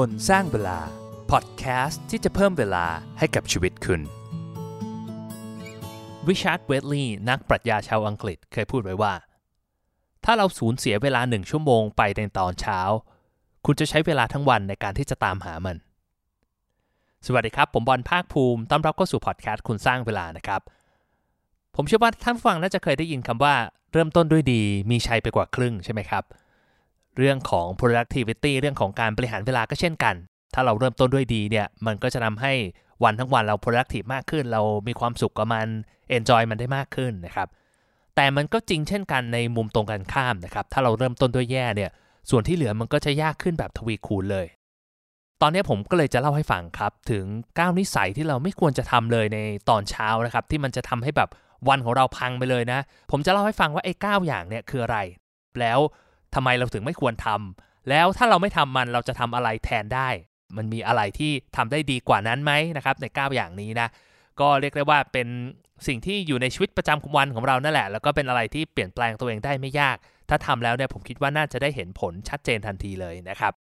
คนสร้างเวลา พอดแคสต์ที่จะเพิ่มเวลาให้กับชีวิตคุณ ริชาร์ด เวดลีย์นักปรัชญาชาวอังกฤษเคยพูดไว้ว่า ถ้าเราสูญเสียเวลาหนึ่งชั่วโมงไปในตอนเช้า คุณจะใช้เวลาทั้งวันในการที่จะตามหามัน สวัสดีครับ ผมบอลภาคภูมิ ต้อนรับเข้าสู่พอดแคสต์คุณสร้างเวลานะครับ ผมเชื่อว่าท่านฟังน่าจะเคยได้ยินคำว่า เริ่มต้นด้วยดี มีชัยไปกว่าครึ่งใช่ไหมครับเเรื่องของ productivity เรื่องของการบริหารเวลาก็เช่นกัน ถ้าเราเริ่มต้นด้วยดีเนี่ย มันก็จะทำให้วันทั้งวันเรา productive มากขึ้น เรามีความสุขกับมัน enjoy มันได้มากขึ้นนะครับ แต่มันก็จริงเช่นกันในมุมตรงกันข้ามนะครับ ถ้าเราเริ่มต้นด้วยแย่เนี่ย ส่วนที่เหลือมันก็จะยากขึ้นแบบทวีคูณเลย ตอนนี้ผมก็เลยจะเล่าให้ฟังครับ ถึง 9 นิสัยที่เราไม่ควรจะทำเลยในตอนเช้านะครับ ที่มันจะทำให้แบบวันของเราพังไปเลยนะ ผมจะเล่าให้ฟังว่าไอ้9อย่างเนี่ยคืออะไร แล้ว ทำไมเราถึงไม่ควรทำแล้วถ้าเราไม่ทำมันเราจะทำอะไรแทนได้ มันมีอะไรที่ทำได้ดีกว่านั้นไหมนะครับใน 9 อย่างนี้นะก็เรียกได้ว่าเป็นสิ่งที่อยู่ในชีวิตประจำวันของเรานั่นแหละ แล้วก็เป็นอะไรที่เปลี่ยนแปลงตัวเองได้ไม่ยาก ถ้าทำแล้วเนี่ยผมคิดว่าน่าจะได้เห็นผลชัดเจนทันทีเลยนะครับ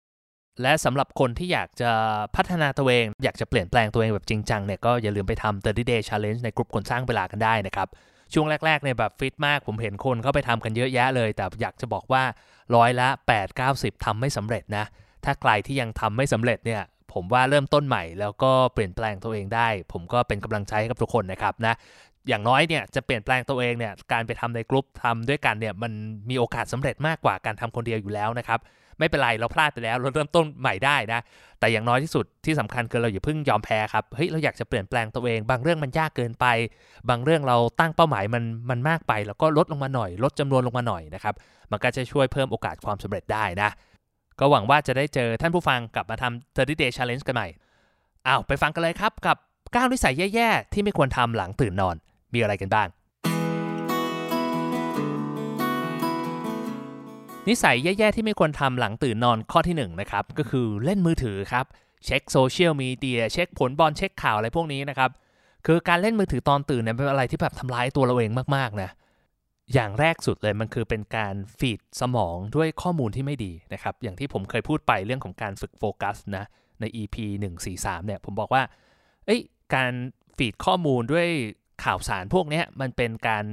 และสำหรับคนที่อยากจะพัฒนาตัวเอง อยากจะเปลี่ยนแปลงตัวเองแบบจริงจังเนี่ยก็อย่าลืมไปทำ30 day challenge ในกลุ่มคนสร้างเวลากันได้นะครับ ช่วงแรกๆเนี่ยแบบฟิตมาก ผมเห็นคนเข้าไปทำกันเยอะแยะเลย แต่อยากจะบอกว่าร้อยละ 8 90ทำไม่สำเร็จนะ ถ้าใครที่ยังทำไม่สำเร็จเนี่ยผมว่าเริ่มต้นใหม่แล้วก็เปลี่ยนแปลงตัวเองได้ ผมก็เป็นกำลังใจให้กับทุกคนนะครับนะอย่างน้อยเนี่ยจะเปลี่ยนแปลงตัวเองเนี่ยการไปทำในกลุ่มทำด้วยกันเนี่ยมันมีโอกาสสาเร็จมากกว่าการทำคนเดียวอยู่แล้วนะครับ ไม่เป็นไรเราพลาดไปแล้ว เราเริ่มต้นใหม่ได้นะ แต่อย่างน้อยที่สุดที่สำคัญคือเราอย่าเพิ่งยอมแพ้ครับเฮ้ยเราอยากจะเปลี่ยนแปลงตัวเอง บางเรื่องมันยากเกินไป บางเรื่องเราตั้งเป้าหมายมันมันมากไป แล้วก็ลดลงมาหน่อย ลดจำนวนลงมาหน่อยนะครับมันก็จะช่วยเพิ่มโอกาสความสำเร็จได้นะ ก็หวังว่าจะได้เจอท่านผู้ฟังกลับมาทำ30 day challenge กันใหม่อ้าวไปฟังกันเลยครับกับ9นิสัยแย่ๆที่ไม่ควรทำหลังตื่นนอนมีอะไรกันบ้าง นิสัยแย่ ๆ ที่ไม่ควรทำหลังตื่นนอนข้อที่1นนะครับก็คือเล่นมือถือครับเช็คโซเชียลมีเดียเช็คผลบอลเช็คข่าวอะไรพวกนี้นะครับคือการเล่นมือถือตอนตื่นเนี่ยเป็นอะไรที่แบบทำร้ายตัวเราเองมากๆนะอย่างแรกสุดเลยมันคือเป็นการฟีดสมองด้วยข้อมูลที่ไม่ดีนะครับอย่างที่ผมเคยพูดไปเรื่องของการฝึกโฟกัสนะใน EP 143เนี่ยผมบอกว่าเอ้ยการฟีดข้อมูลด้วยข่าวสารพวกนี้มันเป็นการ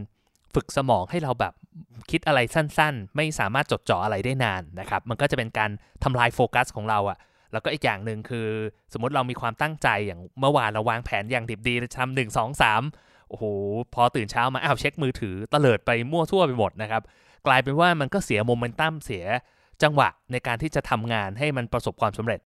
ฝึกสมองให้เราแบบคิดอะไรสั้นๆ ไม่สามารถจดจ่ออะไรได้นานนะครับ มันก็จะเป็นการทำลายโฟกัสของเราอะแล้วก็อีกอย่างหนึ่งคือ สมมติเรามีความตั้งใจอย่างเมื่อวานเราวางแผนอย่างดิบดีทำหนึ่งสองสามโอ้โหพอตื่นเช้ามาอ้าวเช็คมือถือตลิดไปมั่วทั่วไปหมดนะครับ กลายเป็นว่ามันก็เสียโมเมนตัมเสียจังหวะในการที่จะทำงานให้มันประสบความสำเร็จ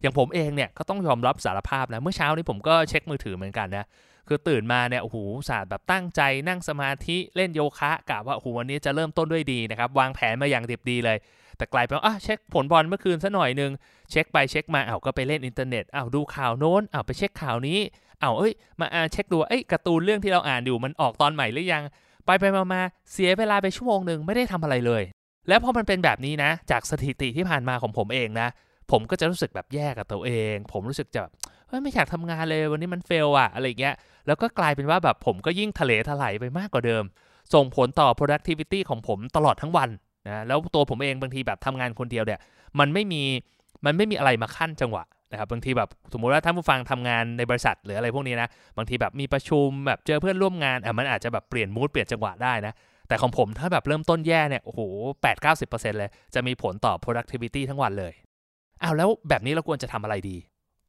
อย่างผมเองเนี่ยก็ต้องยอมรับสารภาพนะเมื่อเช้านี้ผมก็เช็คมือถือเหมือนกันนะ คือตื่นมาเนี่ยโอ้โหศาสตร์แบบตั้งใจนั่งสมาธิเล่นโยคะกะว่าโอ้โหวันนี้จะเริ่มต้นด้วยดีนะครับ วางแผนมาอย่างดิบดีเลย แต่กลายเป็นอะเช็คผลบอลเมื่อคืนซะหน่อยนึง เช็คไปเช็คมาเอ้าก็ไปเล่นอินเทอร์เน็ตเอ้าดูข่าวโน้นเอ้าไปเช็คข่าวนี้เอ้าเอ้ยมาอ่านเช็คดูเอ้ยการ์ตูนเรื่องที่เราอ่านอยู่มันออกตอนใหม่หรือยัง ไปไปมามาเสียเวลาไปชั่วโมงหนึ่งไม่ได้ทำอะไรเลย แล้วพอมันเป็นแบบนี้นะ จากสถิติที่ผ่านมาของผมเองนะ ผมก็จะรู้สึกแบบแย่กับตัวเอง ผมรู้สึกจะแบบ เฮ้ยไม่อยากทำงานเลยวันนี้มัน fail อะอะไรเงี้ยแล้วก็กลายเป็นว่าแบบผมก็ยิ่งทะเลถลายไปมากกว่าเดิม ส่งผลต่อ productivity ของผมตลอดทั้งวันนะแล้วตัวผมเองบางทีแบบทำงานคนเดียวเนี่ยมันไม่มีมันไม่มีอะไรมาขั้นจังหวะนะครับบางทีแบบสมมุติว่าท่านผู้ฟังทำงานในบริษัทหรืออะไรพวกนี้นะบางทีแบบมีประชุมแบบเจอเพื่อนร่วมงานอะมันอาจจะแบบเปลี่ยนมูดเปลี่ยนจังหวะได้นะแต่ของผมถ้าแบบเริ่มต้นแย่เนี่ยโอ้โหแปดเก้าสิบเปอร์เซ็นต์เลย จะมีผลต่อ productivity ทั้งวันเลยอ้าวแล้วแบบนี้เราควรจะทำอะไรดี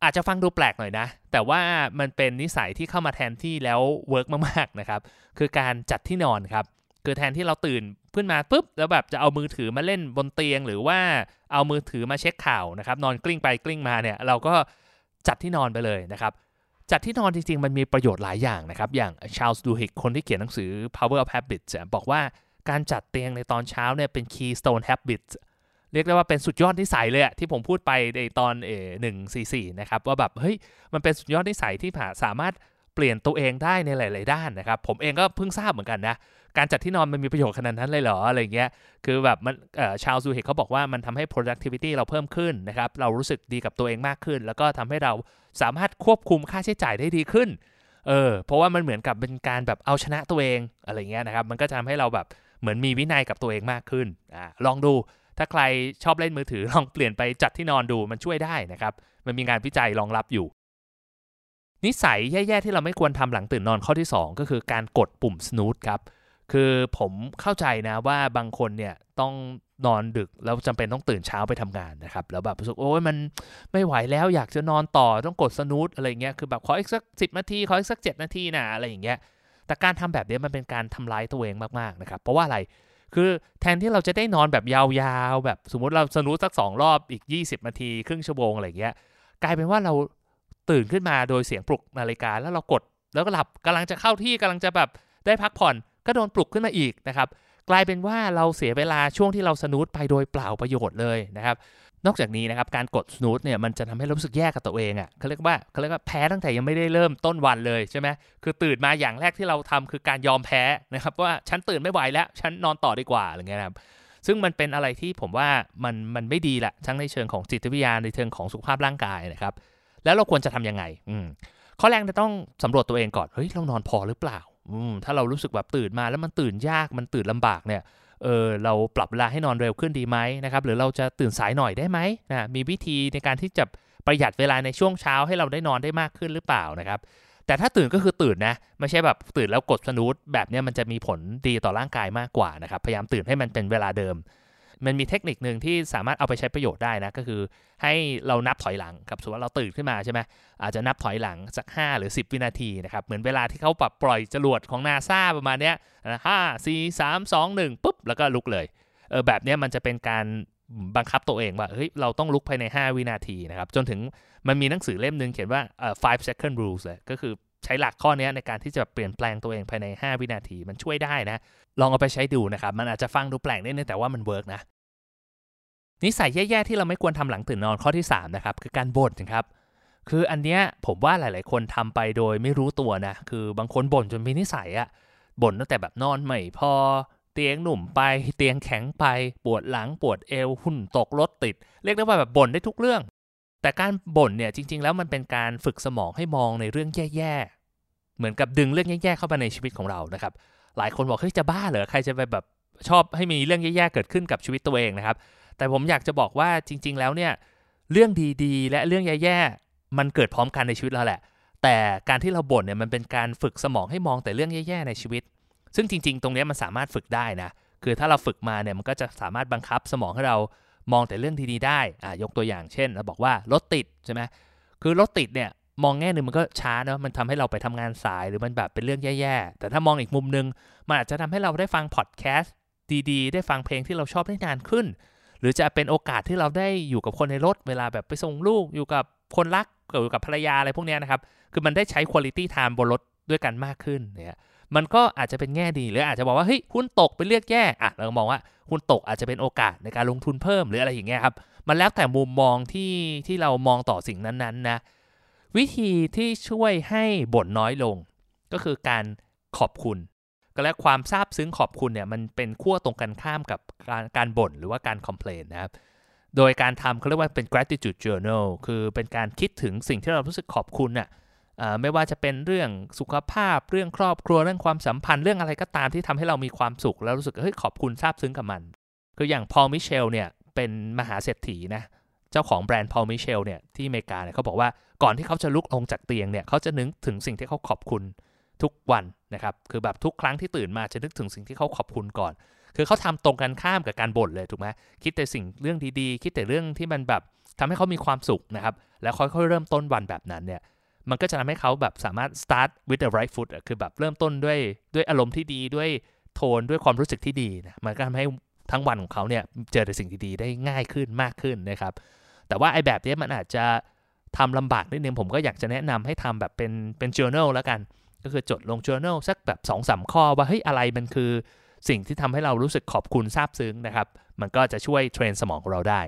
อาจจะฟังดูแปลกหน่อยนะ แต่ว่ามันเป็นนิสัยที่เข้ามาแทนที่แล้ว work มากๆนะครับ คือการจัดที่นอนครับ คือแทนที่เราตื่นขึ้นมาปุ๊บแล้วแบบจะเอามือถือมาเล่นบนเตียง หรือว่าเอามือถือมาเช็คข่าวนะครับ นอนกลิ้งไปกลิ้งมาเนี่ยเราก็จัดที่นอนไปเลยนะครับ จัดที่นอนจริงๆ มันมีประโยชน์หลายอย่างนะครับ อย่าง Charles Duhigg คนที่เขียนหนังสือ Power of Habits บอกว่าการจัดเตียงในตอนเช้าเนี่ยเป็น keystone habits เรียกได้ว่าเป็นสุดยอดนิสัยเลยอะที่ผมพูดไปในตอนเอหนึ่งสี่สี่นะครับว่าแบบเฮ้ยมันเป็นสุดยอดนิสัยที่สามารถเปลี่ยนตัวเองได้ในหลาย ๆ ด้านนะครับ ผมเองก็เพิ่งทราบเหมือนกันนะการจัดที่นอนมันมีประโยชน์ขนาดนั้นเลยเหรออะไรเงี้ย คือแบบมันชาวซูเฮกเขาบอกว่ามันทำให้ productivity เราเพิ่มขึ้นนะครับ เรารู้สึกดีกับตัวเองมากขึ้น แล้วก็ทำให้เราสามารถควบคุมค่าใช้จ่ายได้ดีขึ้น เออ เพราะว่ามันเหมือนกับเป็นการแบบเอาชนะตัวเองอะไรเงี้ยนะครับ มันก็จะทำให้เราแบบเหมือนมีวินัยกับตัวเองมากขึ้น อ่า ลองดู ถ้าใครชอบเล่นมือถือลองเปลี่ยนไปจัดที่นอนดูมันช่วยได้นะครับ มันมีงานวิจัยรองรับอยู่ นิสัยแย่ๆที่เราไม่ควรทำหลังตื่นนอนข้อที่ 2 ก็คือการกดปุ่ม snooze ครับ คือผมเข้าใจนะว่าบางคนเนี่ยต้องนอนดึกแล้วจำเป็นต้องตื่นเช้าไปทำงานนะครับ แล้วแบบรู้สึกโอ้ยมันไม่ไหวแล้วอยากจะนอนต่อต้องกดสนูตอะไรเงี้ยคือแบบขออีกสักสินาทีขออีกสักเจ็ดนาทีนะอะไรอย่างเงี้ยแต่การทำแบบนี้มันเป็นการทำร้ายตัวเองมากๆนะครับเพราะว่าอะไร คือแทนที่เราจะได้นอนแบบยาวๆ แบบสมมติเราสนูตสักสองรอบอีก 20นาที ครึ่งชั่วโมงอะไรเงี้ยกลายเป็นว่าเราตื่นขึ้นมาโดยเสียงปลุกนาฬิกาแล้วเรากดแล้วก็หลับกำลังจะเข้าที่กำลังจะแบบได้พักผ่อน ก็โดนปลุกขึ้นมาอีกนะครับกลายเป็นว่าเราเสียเวลาช่วงที่เราสนูตไปโดยเปล่าประโยชน์เลยนะครับ นอกจากนี้นะครับการกดสนูตเนี่ยมันจะทำให้รู้สึกแย่กับตัวเองอะ่ะเขาเรียกว่าเขาเรียกว่าแพ้ตั้งแต่ยังไม่ได้เริ่มต้นวันเลยใช่ไหมคือตื่นมาอย่างแรกที่เราทำคือการยอมแพ้นะครับว่าฉันตื่นไม่ไหวแล้วฉันนอนต่อดีกว่าอะไรเงี้ยครับซึ่งมันเป็นอะไรที่ผมว่ามันมันไม่ดีแหละทั้งในเชิงของจิตวิทยาในเชิงของสุขภาพร่างกายนะครับ แล้วเราควรจะทํำยังไง อืมข้อแรกจะต้องสำรวจตัวเองก่อนเฮ้ยเรานอนพอหรือเปล่าอืมถ้าเรารู้สึกแบบตื่นมาแล้วมันตื่นยากมันตื่นลำบากเนี่ย เออเราปรับเวลาให้นอนเร็วขึ้นดีไหมนะครับหรือเราจะตื่นสายหน่อยได้ไหมนะมีวิธีในการที่จะประหยัดเวลาในช่วงเช้าให้เราได้นอนได้มากขึ้นหรือเปล่านะครับแต่ถ้าตื่นก็คือตื่นนะ ไม่ใช่แบบตื่นแล้วกดสนุตแบบนี้มันจะมีผลดีต่อร่างกายมากกว่านะครับ พยายามตื่นให้มันเป็นเวลาเดิม มันมีเทคนิคหนึ่งที่สามารถเอาไปใช้ประโยชน์ได้นะ ก็คือให้เรานับถอยหลังครับสมมติว่าเราตื่นขึ้นมาใช่ไหมอาจจะนับถอยหลังสัก 5 หรือ 10 วินาทีนะครับ เหมือนเวลาที่เขาปรับปล่อยจรวดของนาซาประมาณเนี้ยห้าสี่สามสองหนึ่งป แล้วก็ลุกเลยเออแบบนี้มันจะเป็นการบังคับตัวเองว่าเฮ้ยเราต้องลุกภายใน 5 วินาทีนะครับ จนถึงมันมีหนังสือเล่มหนึ่งเขียนว่าเอ่อ five second rules เลยก็คือใช้หลักข้อนี้ในการที่จะเปลี่ยนแปลงตัวเองภายใน 5 วินาทีมันช่วยได้นะ ลองเอาไปใช้ดูนะครับ มันอาจจะฟังดูแปลกนิดนึงแต่ว่ามัน work นะนิสัยแย่ๆที่เราไม่ควรทำหลังตื่นนอนข้อที่3นะครับคือการบ่นครับคืออันเนี้ยผมว่าหลายๆ คนทำไปโดยไม่รู้ตัวนะคือบางคนบ่นจนมีนิสัยอะบ่นตั้งแต่แบบนอนไม่พอ เตียงหนุ่มไป เตียงแข็งไป ปวดหลังปวดเอวหุ่นตกรถติด เรียกได้ว่าแบบบ่นได้ทุกเรื่อง แต่การบ่นเนี่ยจริง ๆ แล้วมันเป็นการฝึกสมองให้มองในเรื่องแย่ๆ เหมือนกับดึงเรื่องแย่ๆเข้ามาในชีวิตของเรานะครับ หลายคนบอกเฮ้ยจะบ้าเหรอใครจะไปแบบชอบให้มีเรื่องแย่ๆเกิดขึ้นกับชีวิตตัวเองนะครับ แต่ผมอยากจะบอกว่าจริง ๆ แล้วเนี่ยเรื่องดีๆ และเรื่องแย่ๆมันเกิดพร้อมกันในชีวิตเราแหละ แต่การที่เราบ่นเนี่ยมันเป็นการฝึกสมองให้มองแต่เรื่องแย่ๆในชีวิต ซึ่งจริง ๆ ตรงนี้มันสามารถฝึกได้นะ คือถ้าเราฝึกมาเนี่ยมันก็จะสามารถบังคับสมองให้เรามองแต่เรื่องดีๆได้อ่ายกตัวอย่างเช่นเราบอกว่ารถติดใช่ไหมคือรถติดเนี่ยมองแง่หนึ่งมันก็ช้าเนาะมันทำให้เราไปทำงานสายหรือมันแบบเป็นเรื่องแย่ๆ แต่ถ้ามองอีกมุมนึง มันอาจจะทำให้เราได้ฟังพอดแคสต์ดีๆ ได้ฟังเพลงที่เราชอบได้นานขึ้น หรือจะเป็นโอกาสที่เราได้อยู่กับคนในรถ เวลาแบบไปส่งลูกอยู่กับคนรักอยู่กับภรรยาอะไรพวกนี้นะครับ คือมันได้ใช้คุณลิตี้ไทม์บนรถด้วยกันมากขึ้นเนี่ย มันก็อาจจะเป็นแง่ดีหรืออาจจะบอกว่าเฮ้ยหุ้นตกเป็นเรียกแย่อะเรามองว่าหุ้นตกอาจจะเป็นโอกาสในการลงทุนเพิ่มหรืออะไรอย่างเงี้ยครับมันแล้วแต่มุมมองที่ที่เรามองต่อสิ่งนั้นๆนะวิธีที่ช่วยให้บ่นน้อยลง ก็คือการขอบคุณ ก็และความซาบซึ้งขอบคุณเนี่ยมันเป็นขั้วตรงกันข้ามกับการการบ่นหรือว่าการคอมเพลนนะครับโดยการทำเขาเรียกว่าเป็น gratitude journal คือเป็นการคิดถึงสิ่งที่เรารู้สึกขอบคุณน่ะ ไม่ว่าจะเป็นเรื่องสุขภาพเรื่องครอบครัวเรื่องความสัมพันธ์เรื่องอะไรก็ตามที่ทำให้เรามีความสุข แล้วรู้สึกเฮ้ยขอบคุณซาบซึ้งกับมัน คืออย่างพอลมิเชลเนี่ยเป็นมหาเศรษฐีนะเจ้าของแบรนด์พอลมิเชลเนี่ยที่อเมริกาเนี่ยเขาบอกว่าก่อนที่เขาจะลุกลงจากเตียงเนี่ยเขาจะนึกถึงสิ่งที่เขาขอบคุณทุกวันนะครับคือแบบทุกครั้งที่ตื่นมาจะนึกถึงสิ่งที่เขาขอบคุณก่อน คือเขาทำตรงกันข้ามกับการบ่นเลยถูกไหมคิดแต่สิ่งเรื่องดีๆ คิดแต่เรื่องที่มันแบบทำให้เขามีความสุขนะครับแล้วค่อยๆเริ่มต้นวันแบบนั้นเนี่ย มันก็จะทำให้เขาแบบสามารถ start with the right foot คือแบบเริ่มต้นด้วยด้วยอารมณ์ที่ดีด้วยโทนด้วยความรู้สึกที่ดีนะมันก็ทำให้ทั้งวันของเขาเนี่ยเจอแต่สิ่งดีๆได้ง่ายขึ้นมากขึ้นนะครับ แต่ว่าไอ้แบบนี้มันอาจจะทำลำบากนิดนึงผมก็อยากจะแนะนำให้ทำแบบเป็นเป็น journal แล้วกัน ก็คือจดลง journal สักแบบ2อสข้อว่าเฮ้ยอะไรมันคือสิ่งที่ทำให้เรารู้สึกขอบคุณซาบซึ้งนะครับ มันก็จะช่วย train สมองของเราได้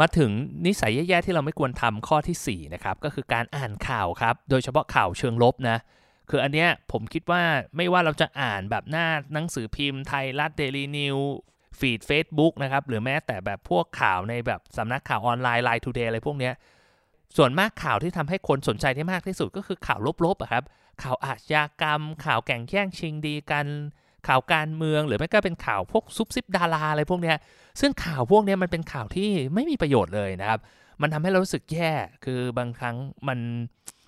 มาถึงนิสัยแย่ๆที่เราไม่ควรทำข้อที่4นะครับก็คือการอ่านข่าวครับ โดยเฉพาะข่าวเชิงลบนะคืออันเนี้ยผมคิดว่าไม่ว่าเราจะอ่านแบบหน้าหนังสือพิมพ์ไทยรัฐเดลินิวส์ feed เฟซบุ๊กนะครับหรือแม้แต่แบบพวกข่าวในแบบสำนักข่าวออนไลน์ LINE TODAY อะไรพวกเนี้ยส่วนมากข่าวที่ทำให้คนสนใจได้มากที่สุดก็คือข่าวลบๆอะครับข่าวอาชญากรรม ข่าวแข่งแย่งชิงดีกัน ข่าวการเมืองหรือไม่ก็เป็นข่าวพวกซุบซิบดาราอะไรพวกเนี้ยซึ่งข่าวพวกนี้มันเป็นข่าวที่ไม่มีประโยชน์เลยนะครับ มันทำให้เรารู้สึกแย่คือบางครั้งมัน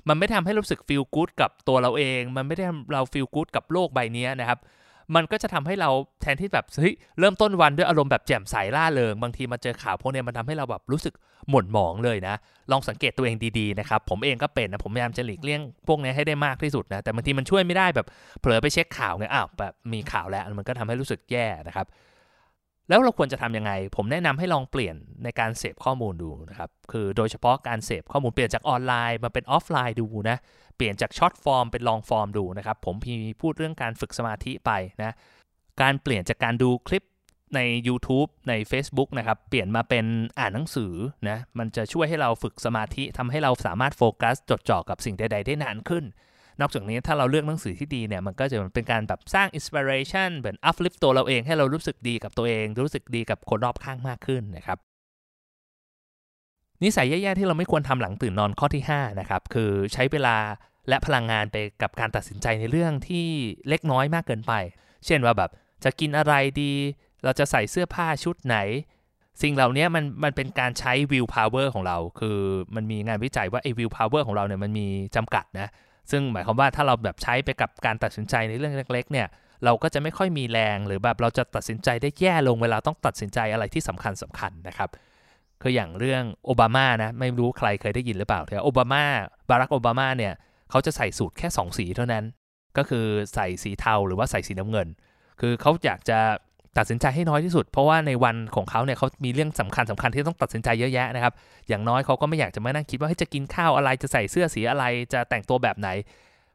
มันไม่ทำให้รู้สึกฟีลกู๊ดกับตัวเราเอง มันไม่ได้เราฟีลกู๊ดกับโลกใบนี้นะครับ มันก็จะทำให้เราแทนที่แบบเฮ้ยเริ่มต้นวันด้วยอารมณ์แบบแจ่มใสล่าเริง บางทีมาเจอข่าวพวกนี้มันทำให้เราแบบรู้สึกหม่นหมองเลยนะ ลองสังเกตตัวเองดีๆนะครับ ผมเองก็เป็นนะ ผมพยายามจะหลีกเลี่ยงพวกนี้ให้ได้มากที่สุดนะ แต่บางทีมันช่วยไม่ได้แบบเผลอไปเช็คข่าวเนี่ยอ้าวแบบมีข่าวแล้วมันก็ทำให้รู้สึกแย่นะครับ แล้วเราควรจะทำยังไง ผมแนะนำให้ลองเปลี่ยนในการเสพข้อมูลดูนะครับ คือโดยเฉพาะการเสพข้อมูลเปลี่ยนจากออนไลน์มาเป็นออฟไลน์ดูนะ เปลี่ยนจาก short form เป็น long form ดูนะครับ ผมพีพูดเรื่องการฝึกสมาธิไปนะ การเปลี่ยนจากการดูคลิปใน YouTube ใน Facebook นะครับ เปลี่ยนมาเป็นอ่านหนังสือนะ มันจะช่วยให้เราฝึกสมาธิทำให้เราสามารถโฟกัส จดจ่อกับสิ่งใด ๆ ได้นานขึ้น นอกจากนี้ถ้าเราเลือกหนังสือที่ดีเนี่ยมันก็จะเป็นการแบบสร้างอินสปิเรชันเหมือนอัพลิฟตัวเราเองให้เรารู้สึกดีกับตัวเอง รู้สึกดีกับคนรอบข้างมากขึ้นนะครับนิสัยแย่ๆที่เราไม่ควรทำหลังตื่นนอนข้อที่5นะครับคือใช้เวลาและพลังงานไปกับการตัดสินใจในเรื่องที่เล็กน้อยมากเกินไป เช่นว่าแบบจะกินอะไรดี เราจะใส่เสื้อผ้าชุดไหน สิ่งเหล่านี้มันมันเป็นการใช้ willpower ของเรา คือมันมีงานวิจัยว่าไอ้ willpower ของเราเนี่ยมันมีจำกัดนะ ซึ่งหมายความว่าถ้าเราแบบใช้ไปกับการตัดสินใจในเรื่องเล็ก ๆ เนี่ย เราก็จะไม่ค่อยมีแรงหรือแบบเราจะตัดสินใจได้แย่ลงเวลาต้องตัดสินใจอะไรที่สำคัญสำคัญนะครับคืออย่างเรื่องโอบามานะไม่รู้ใครเคยได้ยินหรือเปล่าแต่โอบามาบารักโอบามาเนี่ยเขาจะใส่สูทแค่ 2 สีเท่านั้น ก็คือใส่สีเทาหรือว่าใส่สีน้ำเงิน คือเขาอยากจะ ตัดสินใจให้น้อยที่สุด เพราะว่าในวันของเขาเนี่ยเขามีเรื่องสำคัญสำคัญที่ต้องตัดสินใจเยอะแยะนะครับ อย่างน้อยเขาก็ไม่อยากจะมานั่งคิดว่าจะกินข้าวอะไรจะใส่เสื้อสีอะไรจะแต่งตัวแบบไหน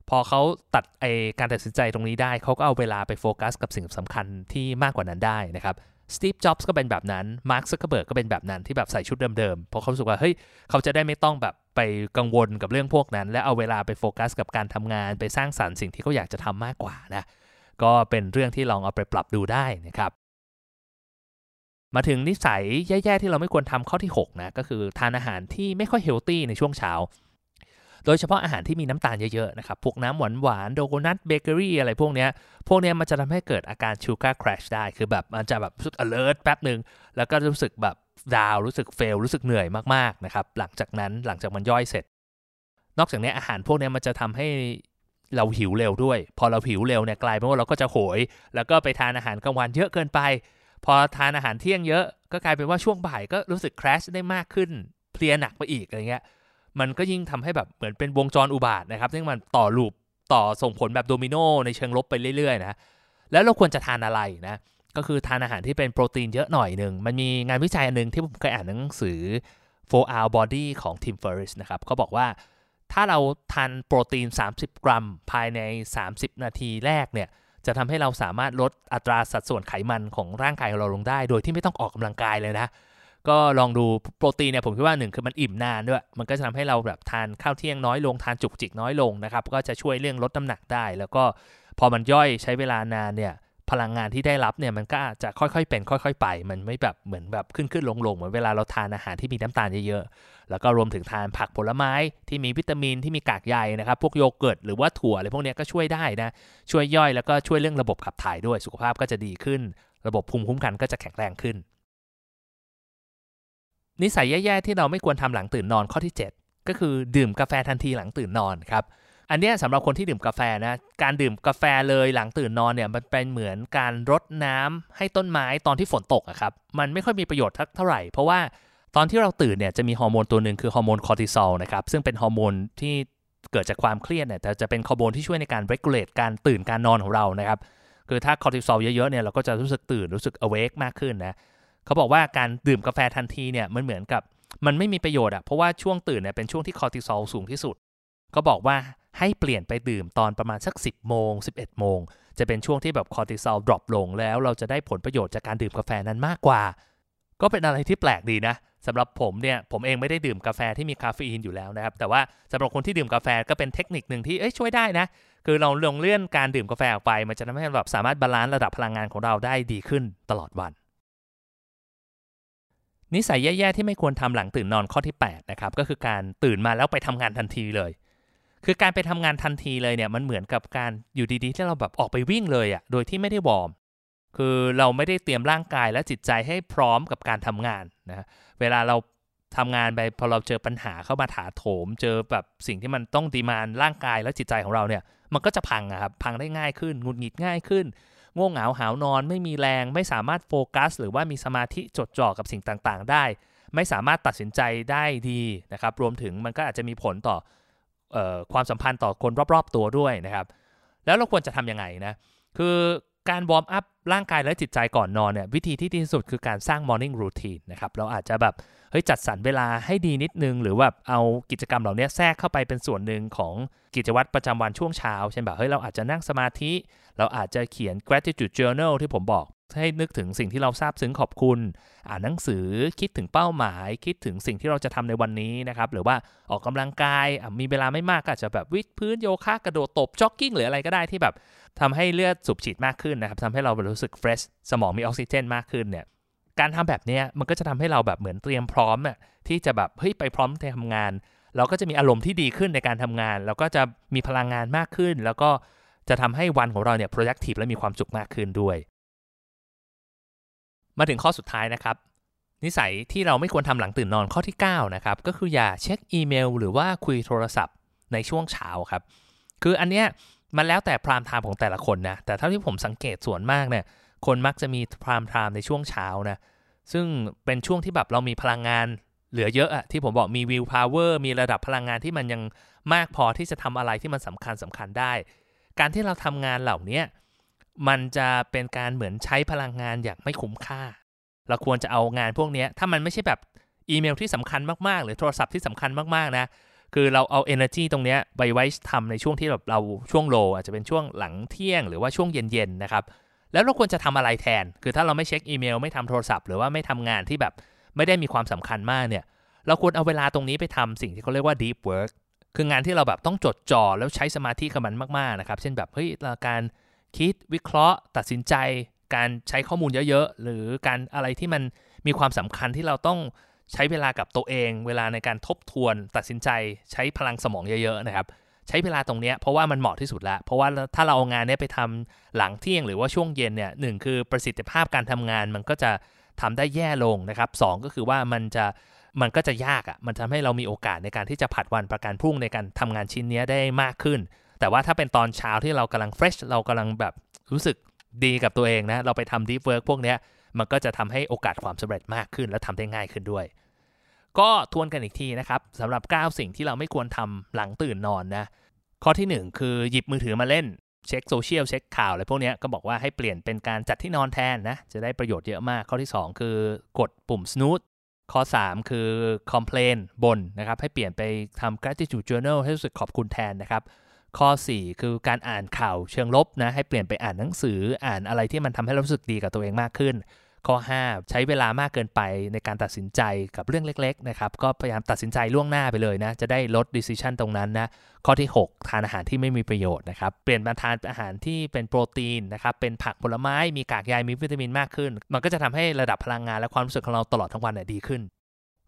พอเขาตัดไอ้การตัดสินใจตรงนี้ได้เขาก็เอาเวลาไปโฟกัสกับสิ่งสำคัญที่มากกว่านั้นได้นะครับสตีฟ จ็อบส์ก็เป็นแบบนั้น มาร์คซักเคอร์เบิร์กก็เป็นแบบนั้นที่แบบใส่ชุดเดิมๆ เพราะเขารู้สึกว่า เฮ้ย เขาจะได้ไม่ต้องแบบไปกังวลกับเรื่องพวกนั้น และเอาเวลาไปโฟกัสกับการทำงาน ไปสร้างสารรค์สิ่งที่เขาอยากจะทำมากกว่านะ ก็เป็นเรื่องที่ลองเอาไปปรับดูได้นะครับ มาถึงนิสัยแย่ๆที่เราไม่ควรทำข้อที่6นะก็คือทานอาหารที่ไม่ค่อย healthy ในช่วงเช้า โดยเฉพาะอาหารที่มีน้ำตาลเยอะๆนะครับ พวกน้ำหวานหวานโดนัทเบเกอรี่อะไรพวกเนี้ย พวกเนี้ยมันจะทำให้เกิดอาการ sugar crash ได้ คือแบบมันจะแบบรู้สึก alert แป๊บหนึ่งแล้วก็รู้สึกแบบดาวรู้สึกเฟลรู้สึกเหนื่อยมากๆนะครับหลังจากนั้นหลังจากมันย่อยเสร็จ นอกจากนี้อาหารพวกนี้มันจะทำให้ เราหิวเร็วด้วย พอเราหิวเร็วเนี่ยกลายเป็นว่าเราก็จะโหย แล้วก็ไปทานอาหารกลางวันเยอะเกินไป พอทานอาหารเที่ยงเยอะ ก็กลายเป็นว่าช่วงบ่ายก็รู้สึกคราชได้มากขึ้นเพลียหนักไปอีกอะไรเงี้ยมันก็ยิ่งทำให้แบบเหมือนเป็นวงจรอุบาทนะครับซึ่งมันต่อลูปต่อส่งผลแบบโดมิโนในเชิงลบไปเรื่อยๆนะแล้วเราควรจะทานอะไรนะก็คือทานอาหารที่เป็นโปรตีนเยอะหน่อยหนึ่ง มันมีงานวิจัยอันนึงที่ผมเคยอ่านหนังสือ4 hour body ของ Tim Ferriss นะครับเขาบอกว่า ถ้าเราทานโปรตีน 30 กรัม ภายใน 30 นาทีแรกเนี่ยจะทำให้เราสามารถลดอัตราสัดส่วนไขมันของร่างกายของเราลงได้ โดยที่ไม่ต้องออกกำลังกายเลยนะ ก็ลองดูโปรตีนเนี่ยผมคิดว่าหนึ่งคือมันอิ่มนานด้วย มันก็จะทำให้เราแบบทานข้าวเที่ยงน้อยลงทานจุกจิกน้อยลงนะครับ ก็จะช่วยเรื่องลดน้ำหนักได้ แล้วก็พอมันย่อยใช้เวลานานเนี่ย พลังงานที่ได้รับเนี่ยมันก็จะค่อยๆเป็น ค่อย ๆ ไป มันไม่แบบเหมือนแบบขึ้นขึ้นลงลงเหมือนเวลาเราทานอาหารที่มีน้ำตาลเยอะๆแล้วก็รวมถึงทานผักผลไม้ที่มีวิตามินที่มีกากใยนะครับพวกโยเกิร์ตหรือว่าถั่วอะไรพวกนี้ก็ช่วยได้นะช่วยย่อยแล้วก็ช่วยเรื่องระบบขับถ่ายด้วยสุขภาพก็จะดีขึ้น ระบบภูมิคุ้มกันก็จะแข็งแรงขึ้น นิสัยแย่ๆที่เราไม่ควรทำหลังตื่นนอนข้อที่ 7 ก็คือดื่มกาแฟทันทีหลังตื่นนอนครับ อันนี้สำหรับคนที่ดื่มกาแฟนะ การดื่มกาแฟเลยหลังตื่นนอนเนี่ยมันเป็นเหมือนการรดน้ำให้ต้นไม้ตอนที่ฝนตกอะครับ มันไม่ค่อยมีประโยชน์เท่าไหร่ เพราะว่าตอนที่เราตื่นเนี่ยจะมีฮอร์โมนตัวหนึ่งคือฮอร์โมนคอร์ติซอลนะครับ ซึ่งเป็นฮอร์โมนที่เกิดจากความเครียดเนี่ยแต่จะเป็นฮอร์โมนที่ช่วยในการ regulate การตื่นการนอนของเรานะครับ คือถ้าคอร์ติซอลเยอะๆเนี่ยเราก็จะรู้สึกตื่นรู้สึก awake มากขึ้นนะเขาบอกว่าการดื่มกาแฟทันทีเนี่ยมันเหมือนกับมันไม่มีประโยชน์อะเพราะว่าช่วงตื่นเนี่ยเป็นช่วงที่คอร์ติซอลสูงที่สุด ก็บอกว่า ให้เปลี่ยนไปดื่มตอนประมาณสัก 10 โมง 11 โมง จะเป็นช่วงที่แบบคอร์ติซอล drop ลงแล้วเราจะได้ผลประโยชน์จากการดื่มกาแฟนั้นมากกว่า ก็เป็นอะไรที่แปลกดีนะสำหรับผมเนี่ยผมเองไม่ได้ดื่มกาแฟที่มีคาเฟอีนอยู่แล้วนะครับ แต่ว่าสำหรับคนที่ดื่มกาแฟก็เป็นเทคนิคหนึ่งที่เอ้ยช่วยได้นะ คือเราลองเลื่อนการดื่มกาแฟออกไป มันจะทำให้แบบสามารถ balance ระดับพลังงานของเราได้ดีขึ้นตลอดวัน นิสัยแย่ๆที่ไม่ควรทำหลังตื่นนอนข้อที่8นะครับก็คือการตื่นมาแล้วไปทำงานทันทีเลย คือการไปทำงานทันทีเลยเนี่ยมันเหมือนกับการอยู่ดีๆ ที่เราแบบออกไปวิ่งเลยอะ่ะโดยที่ไม่ได้วอร์มคือเราไม่ได้เตรียมร่างกายและจิตใจให้พร้อมกับการทำงานนะเวลาเราทำงานไปพอเราเจอปัญหาเข้ามาถาโถม เจอแบบสิ่งที่มันต้องดีมานร่างกายและจิตใจของเราเนี่ย มันก็จะพังครับพังได้ง่ายขึ้นงุดหงิดง่ายขึ้นง่วงเหงาหาวนอนไม่มีแรง ไม่สามารถโฟกัส หรือว่ามีสมาธิจดจ่อกับสิ่งต่างๆ ได้ ไม่สามารถตัดสินใจได้ดีนะครับรวมถึงมันก็อาจจะมีผลต่อ ความสัมพันธ์ต่อคนรอบๆตัวด้วยนะครับ แล้วเราควรจะทำยังไงนะ คือการวอร์มอัพร่างกายและจิตใจก่อนนอนเนี่ยวิธีที่ดีที่สุดคือการสร้าง morning routine นะครับเราอาจจะแบบเฮ้ยจัดสรรเวลาให้ดีนิดนึง หรือว่าเอากิจกรรมเหล่านี้แทรกเข้าไปเป็นส่วนหนึ่งของกิจวัตรประจำวันช่วงเช้า เช่นแบบเฮ้ยเราอาจจะนั่งสมาธิ เราอาจจะเขียน gratitude journal ที่ผมบอก ให้นึกถึงสิ่งที่เราซาบซึ้งขอบคุณ อ่านหนังสือคิดถึงเป้าหมาย คิดถึงสิ่งที่เราจะทำในวันนี้นะครับหรือว่าออกกำลังกายมีเวลาไม่มากก็อาจจะแบบวิดพื้นโยคะกระโดดตบจ็อกกิ้งหรืออะไรก็ได้ที่แบบทำให้เลือดสูบฉีดมากขึ้นนะครับทำให้เรารู้สึก fresh สมองมีออกซิเจนมากขึ้นเนี่ยการทำแบบนี้มันก็จะทำให้เราแบบเหมือนเตรียมพร้อมอะที่จะแบบเฮ้ยไปพร้อมในทำงาน เราก็จะมีอารมณ์ที่ดีขึ้นในการทำงาน แล้วก็จะมีพลังงานมากขึ้น แล้วก็จะทำให้วันของเราเนี่ย productive และมีความสุขมากขึ้นด้วย มาถึงข้อสุดท้ายนะครับ นิสัยที่เราไม่ควรทำหลังตื่นนอนข้อที่9นะครับก็คืออย่าเช็คอีเมล หรือว่าคุยโทรศัพท์ในช่วงเช้าครับ คืออันเนี้ยมันแล้วแต่พรามไทม์ของแต่ละคนนะแต่เท่าที่ผมสังเกตส่วนมากเนี่ยคนมักจะมี prime time ในช่วงเช้านะซึ่งเป็นช่วงที่แบบเรามีพลังงานเหลือเยอะอะที่ผมบอกมี willpower มีระดับพลังงานที่มันยังมากพอที่จะทำอะไรที่มันสำคัญสำคัญได้ การที่เราทำงานเหล่านี้ มันจะเป็นการเหมือนใช้พลังงานอย่างไม่คุ้มค่า เราควรจะเอางานพวกนี้ถ้ามันไม่ใช่แบบอีเมลที่สำคัญมากๆ หรือโทรศัพท์ที่สำคัญมากๆนะคือเราเอา energy ตรงนี้ไปไว้ทำในช่วงที่แบบเราช่วงโลอาจจะเป็นช่วงหลังเที่ยงหรือว่าช่วงเย็นๆนะครับแล้วเราควรจะทำอะไรแทน คือถ้าเราไม่เช็คอีเมลไม่ทำโทรศัพท์หรือว่าไม่ทำงานที่แบบไม่ได้มีความสำคัญมากเนี่ยเราควรเอาเวลาตรงนี้ไปทำสิ่งที่เขาเรียกว่า deep work คืองานที่เราแบบต้องจดจ่อแล้วใช้สมาธิกับมันมากๆนะครับเช่นแบบเฮ้ยการ คิดวิเคราะห์ ตัดสินใจ การใช้ข้อมูลเยอะๆ หรือการอะไรที่มันมีความสำคัญที่เราต้องใช้เวลากับตัวเอง เวลาในการทบทวน ตัดสินใจใช้พลังสมองเยอะๆนะครับใช้เวลาตรงนี้เพราะว่ามันเหมาะที่สุดแล้วเพราะว่าถ้าเราเอางานนี้ไปทำหลังเที่ยงหรือว่าช่วงเย็นเนี่ยหนึ่งคือประสิทธิภาพการทำงานมันก็จะทำได้แย่ลงนะครับสองก็คือว่ามันจะมันก็จะยากอะ่ะมันทำให้เรามีโอกาสในการที่จะผัดวันประกันพรุ่งในการทำงานชิ้นนี้ได้มากขึ้น แต่ว่าถ้าเป็นตอนเช้าที่เรากำลัง fresh เรากำลังแบบรู้สึกดีกับตัวเองนะ เราไปทำ deep work พวกนี้มันก็จะทำให้โอกาสความสำเร็จมากขึ้นและทำได้ง่ายขึ้นด้วย ก็ทวนกันอีกทีนะครับสำหรับ 9 สิ่งที่เราไม่ควรทำหลังตื่นนอนนะ ข้อที่ 1 คือหยิบมือถือมาเล่นเช็คโซเชียลเช็คข่าวอะไรพวกนี้ก็บอกว่าให้เปลี่ยนเป็นการจัดที่นอนแทนนะ จะได้ประโยชน์เยอะมาก ข้อที่ 2 คือกดปุ่ม snooze ข้อ 3 คือ complain บนนะครับ ให้เปลี่ยนไปทำ gratitude journal ให้รู้สึกขอบคุณแทนนะครับ ข้อ 4 คือการอ่านข่าวเชิงลบนะให้เปลี่ยนไปอ่านหนังสืออ่านอะไรที่มันทำให้เรารู้สึกดีกับตัวเองมากขึ้น ข้อ 5 ใช้เวลามากเกินไปในการตัดสินใจกับเรื่องเล็กๆนะครับก็พยายามตัดสินใจล่วงหน้าไปเลยนะจะได้ลด decision ตรงนั้นนะข้อที่ 6 ทานอาหารที่ไม่มีประโยชน์นะครับเปลี่ยนมาทานอาหารที่เป็นโปรตีนนะครับเป็นผักผลไม้มีกากใยมีวิตามินมากขึ้น มันก็จะทำให้ระดับพลังงานและความรู้สึกของเราตลอดทั้งวันเนี่ยดีขึ้น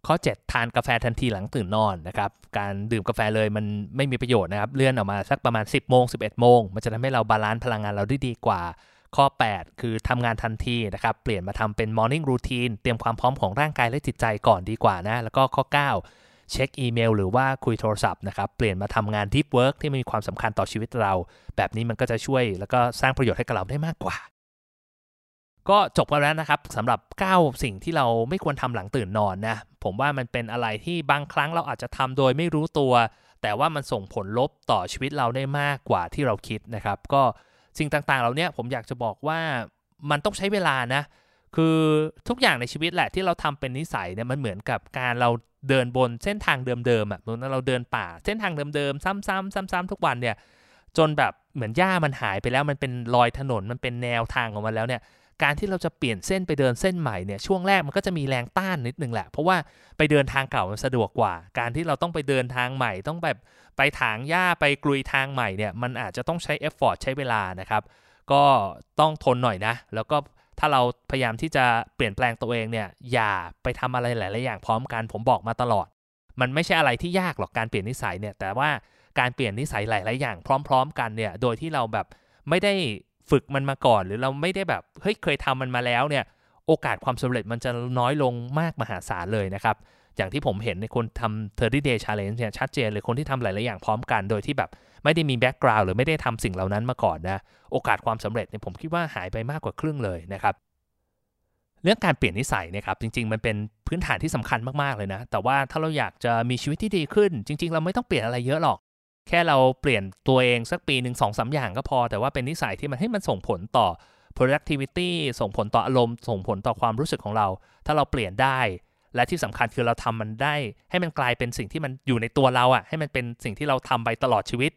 ข้อ 7 ทานกาแฟทันทีหลังตื่นนอนนะครับการดื่มกาแฟเลยมันไม่มีประโยชน์นะครับเลื่อนออกมาสักประมาณ 10โมง11โมงมันจะทำให้เรา balance พลังงานเราได้ดีกว่าข้อ 8 คือทำงานทันทีนะครับ เปลี่ยนมาทำเป็น morning routine เตรียมความพร้อมของร่างกายและจิตใจก่อนดีกว่านะ แล้วก็ข้อ 9 เช็คอีเมลหรือว่าคุยโทรศัพท์นะครับ เปลี่ยนมาทำงาน deep work ที่มีความสำคัญต่อชีวิตเรา แบบนี้มันก็จะช่วยแล้วก็สร้างประโยชน์ให้กับเราได้มากกว่า ก็จบไปแล้วนะครับสำหรับ 9 สิ่งที่เราไม่ควรทำหลังตื่นนอนนะ ผมว่ามันเป็นอะไรที่บางครั้งเราอาจจะทำโดยไม่รู้ตัว แต่ว่ามันส่งผลลบต่อชีวิตเราได้มากกว่าที่เราคิดนะครับ ก็สิ่งต่างๆเหล่านี้ผมอยากจะบอกว่ามันต้องใช้เวลานะ คือทุกอย่างในชีวิตแหละที่เราทำเป็นนิสัยเนี่ยมันเหมือนกับการเราเดินบนเส้นทางเดิมๆอะเหมือนเราเดินป่า เส้นทางเดิมๆซ้ำๆซ้ำๆทุกวันเนี่ยจนแบบเหมือนหญ้ามันหายไปแล้วมันเป็นรอยถนนมันเป็นแนวทางของมันแล้วเนี่ย การที่เราจะเปลี่ยนเส้นไปเดินเส้นใหม่เนี่ยช่วงแรกมันก็จะมีแรงต้านนิดนึงแหละ เพราะว่าไปเดินทางเก่ามันสะดวกกว่า การที่เราต้องไปเดินทางใหม่ ต้องแบบไปถางหญ้าไปกลุยทางใหม่เนี่ยมันอาจจะต้องใช้ effort ใช้เวลานะครับก็ต้องทนหน่อยนะ แล้วก็ถ้าเราพยายามที่จะเปลี่ยนแปลงตัวเองเนี่ยอย่าไปทำอะไรหลาย ๆ อย่างพร้อมกันผมบอกมาตลอด มันไม่ใช่อะไรที่ยากหรอกการเปลี่ยนนิสัยเนี่ยแต่ว่าการเปลี่ยนนิสัยหลาย ๆ อย่างพร้อม ๆ กันเนี่ยโดยที่เราแบบไม่ได้ ฝึกมันมาก่อน หรือเราไม่ได้แบบเฮ้ยเคยทำมันมาแล้วเนี่ยโอกาสความสำเร็จมันจะน้อยลงมากมหาศาลเลยนะครับ อย่างที่ผมเห็นในคนทำ30 day challenge เนี่ยชัดเจนเลยคนที่ทำหลาย ๆ อย่างพร้อมกันโดยที่แบบไม่ได้มี background หรือไม่ได้ทำสิ่งเหล่านั้นมาก่อนนะโอกาสความสำเร็จเนี่ยผมคิดว่าหายไปมากกว่าครึ่งเลยนะครับเรื่องการเปลี่ยนนิสัยนะครับจริง ๆ มันเป็นพื้นฐานที่สำคัญมาก ๆ เลยนะ แต่ว่าถ้าเราอยากจะมีชีวิตที่ดีขึ้น จริง ๆ เราไม่ต้องเปลี่ยนอะไรเยอะหรอก แค่เราเปลี่ยนตัวเองสักปีหนึ่งสองสามอย่างก็พอ แต่ว่าเป็นนิสัยที่มันให้มันส่งผลต่อ productivity ส่งผลต่ออารมณ์ ส่งผลต่อความรู้สึกของเรา ถ้าเราเปลี่ยนได้ และที่สำคัญคือเราทำมันได้ ให้มันกลายเป็นสิ่งที่มันอยู่ในตัวเราอะ่ะ ให้มันเป็นสิ่งที่เราทำไปตลอดชีวิต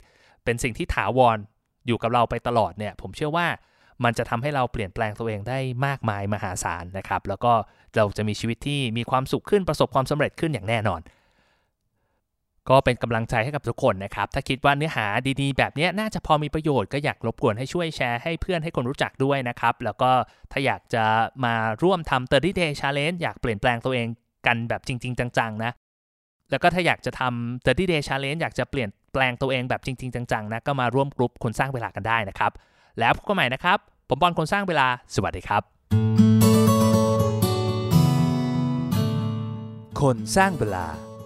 เป็นสิ่งที่ถาวรอยู่กับเราไปตลอดเนี่ย ผมเชื่อว่ามันจะทำให้เราเปลี่ยนแปลงตัวเองได้มากมายมหาศาลนะครับ แล้วก็เราจะมีชีวิตที่มีความสุขขึ้นประสบความสำเร็จขึ้นอย่างแน่นอน ก็เป็นกำลังใจให้กับทุกคนนะครับ ถ้าคิดว่าเนื้อหาดีๆ แบบนี้น่าจะพอมีประโยชน์ก็อยากรบกวนให้ช่วยแชร์ให้เพื่อนให้คนรู้จักด้วยนะครับ แล้วก็ถ้าอยากจะมาร่วมทำ30 day challenge อยากเปลี่ยนแปลงตัวเองกันแบบจริง ๆ จังๆ นะ แล้วก็ถ้าอยากจะทำ30 day challenge อยากจะเปลี่ยนแปลงตัวเองแบบจริง ๆ จังๆ นะ ก็มาร่วมกลุ่มคนสร้างเวลากันได้นะครับ แล้วพบกันใหม่นะครับ ผมบอลคนสร้างเวลา สวัสดีครับ คนสร้างเวลา